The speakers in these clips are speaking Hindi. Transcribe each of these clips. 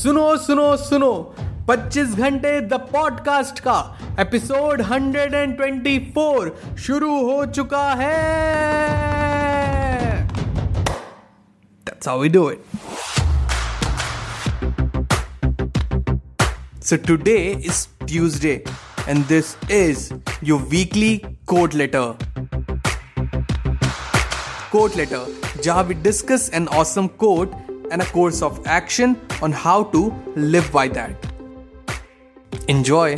सुनो सुनो सुनो 25 घंटे द पॉडकास्ट का एपिसोड 124 शुरू हो चुका है That's how we do it. So today is Tuesday and this is your weekly quote letter. Quote letter, जहाँ we discuss an awesome quote and a course of action on how to live by that. Enjoy!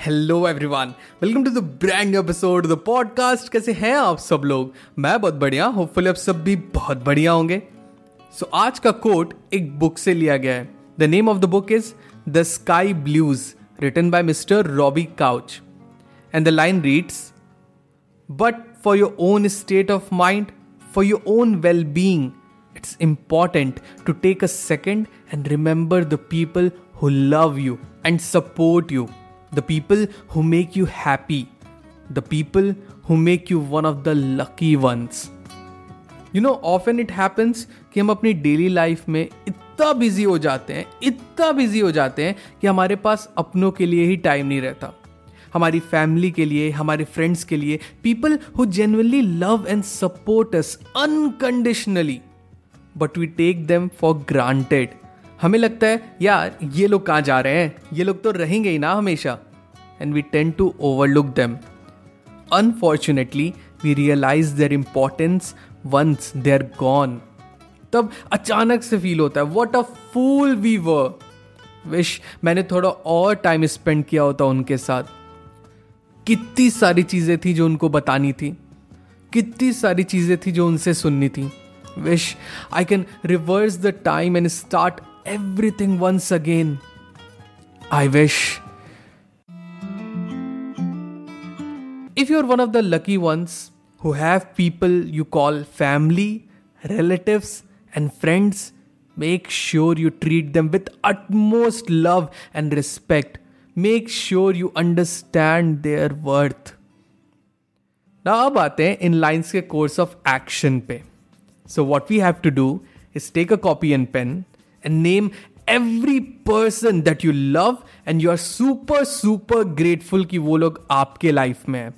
Hello everyone welcome to the brand episode the podcast कैसे हैं आप सब लोग? मैं बहुत बढ़िया होपफुली आप सब भी बहुत बढ़िया होंगे। सो so, आज का कोट एक बुक से लिया गया है। The name of the book is the sky blues written by mister Robbie Couch And the line reads but for your own state of mind for your own well being it's important to take a second and remember the people who love you and support you, the people who make you happy, the people who make you one of the lucky ones. You know often it happens कि हम अपनी डेली लाइफ में इतना बिजी हो जाते हैं इतना बिजी हो जाते हैं कि हमारे पास अपनों के लिए ही टाइम नहीं रहता हमारी फैमिली के लिए, हमारे फ्रेंड्स के लिए people who genuinely love and support us unconditionally but we take them for granted हमें लगता है, यार, ये लोग कहाँ जा रहे हैं? ये लोग तो रहेंगे ही ना हमेशा. And we tend to overlook them unfortunately we realise their importance once they are gone तब अचानक से फील होता है what a fool we were wish मैंने थोड़ा और टाइम स्पेंड किया होता उनके साथ। कितनी सारी चीज़ें थी जो उनको बतानी थी कितनी सारी चीज़ें थी जो उनसे सुननी थी wish I can reverse the time and start everything once again. I wish. If you're one of the lucky ones who have people you call family, relatives, and friends, make sure you treat them with utmost love and respect. Make sure you understand their worth ना अब आते हैं इन लाइन्स के कोर्स ऑफ़ एक्शन पे. So what we have to do is take a copy and pen and name every person that you love and you are super super grateful कि वो लोग आपके लाइफ में है.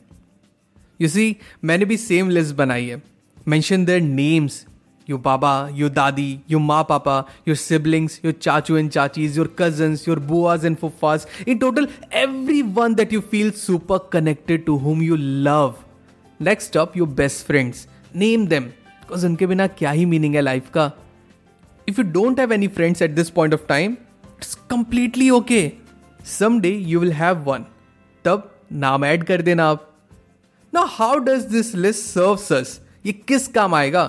यू सी मैंने भी सेम लिस्ट बनाई है. Mention their names your baba, your dadi, your ma papa, your siblings, your chachu and chachis, your cousins, your buas and fufas. In total, everyone that you feel super connected to whom you love. Next up, your best friends. Name them. Because उनके बिना क्या ही मीनिंग है लाइफ का if you don't have any friends at this point of time it's completely okay some day you will have one तब नाम ऐड कर देना आप ना how does this list serve us ये किस काम आएगा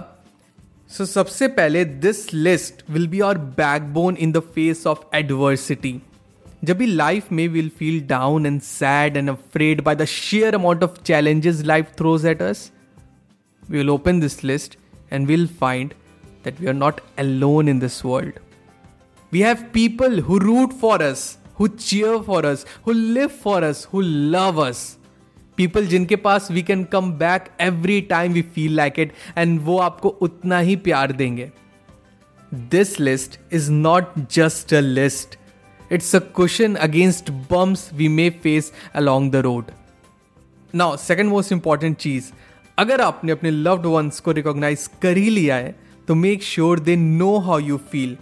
सो so, सबसे पहले this list will be our backbone in the face of adversity जब भी लाइफ में will feel down and sad and afraid by the sheer amount of challenges life throws at us we will open this list and we'll find that we are not alone in this world. We have people who root for us, who cheer for us, who live for us, who love us. People जिनके पास we can come back every time we feel like it and वो आपको उतना ही प्यार देंगे। This list is not just a list it's a cushion against bumps we may face along the road now second most important चीज़ अगर आपने अपने लव्ड वंस को रिकॉग्नाइज कर ही लिया है तो make sure they know how you feel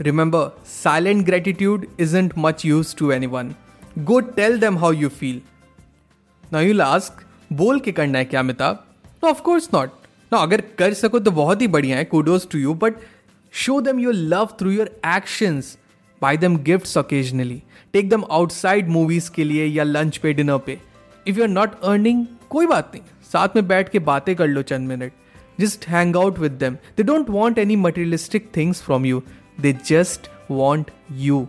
remember silent gratitude isn't much use to anyone go tell them how you feel ना यू लास्क बोल के करना है क्या अमिताभ नो ऑफकोर्स नॉट ना अगर कर सको तो बहुत ही बढ़िया है kudos to you but show them your love through your actions buy them gifts occasionally take them outside movies के लिए या लंच पे डिनर पे. If you are not earning कोई बात नहीं. साथ में बैठ के बातें कर लो चंद minute. Just hang out with them they don't want any materialistic things from you they just want you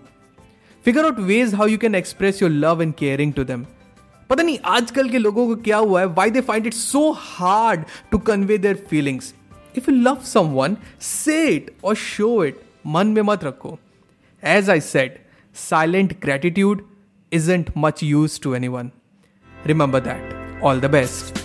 figure out ways how you can express your love and caring to them पता नहीं आजकल के लोगों को क्या हुआ है why they find it so hard to convey their feelings if you love someone say it और शो इट मन में मत रखो। As I said silent gratitude isn't much use to anyone remember that all the best.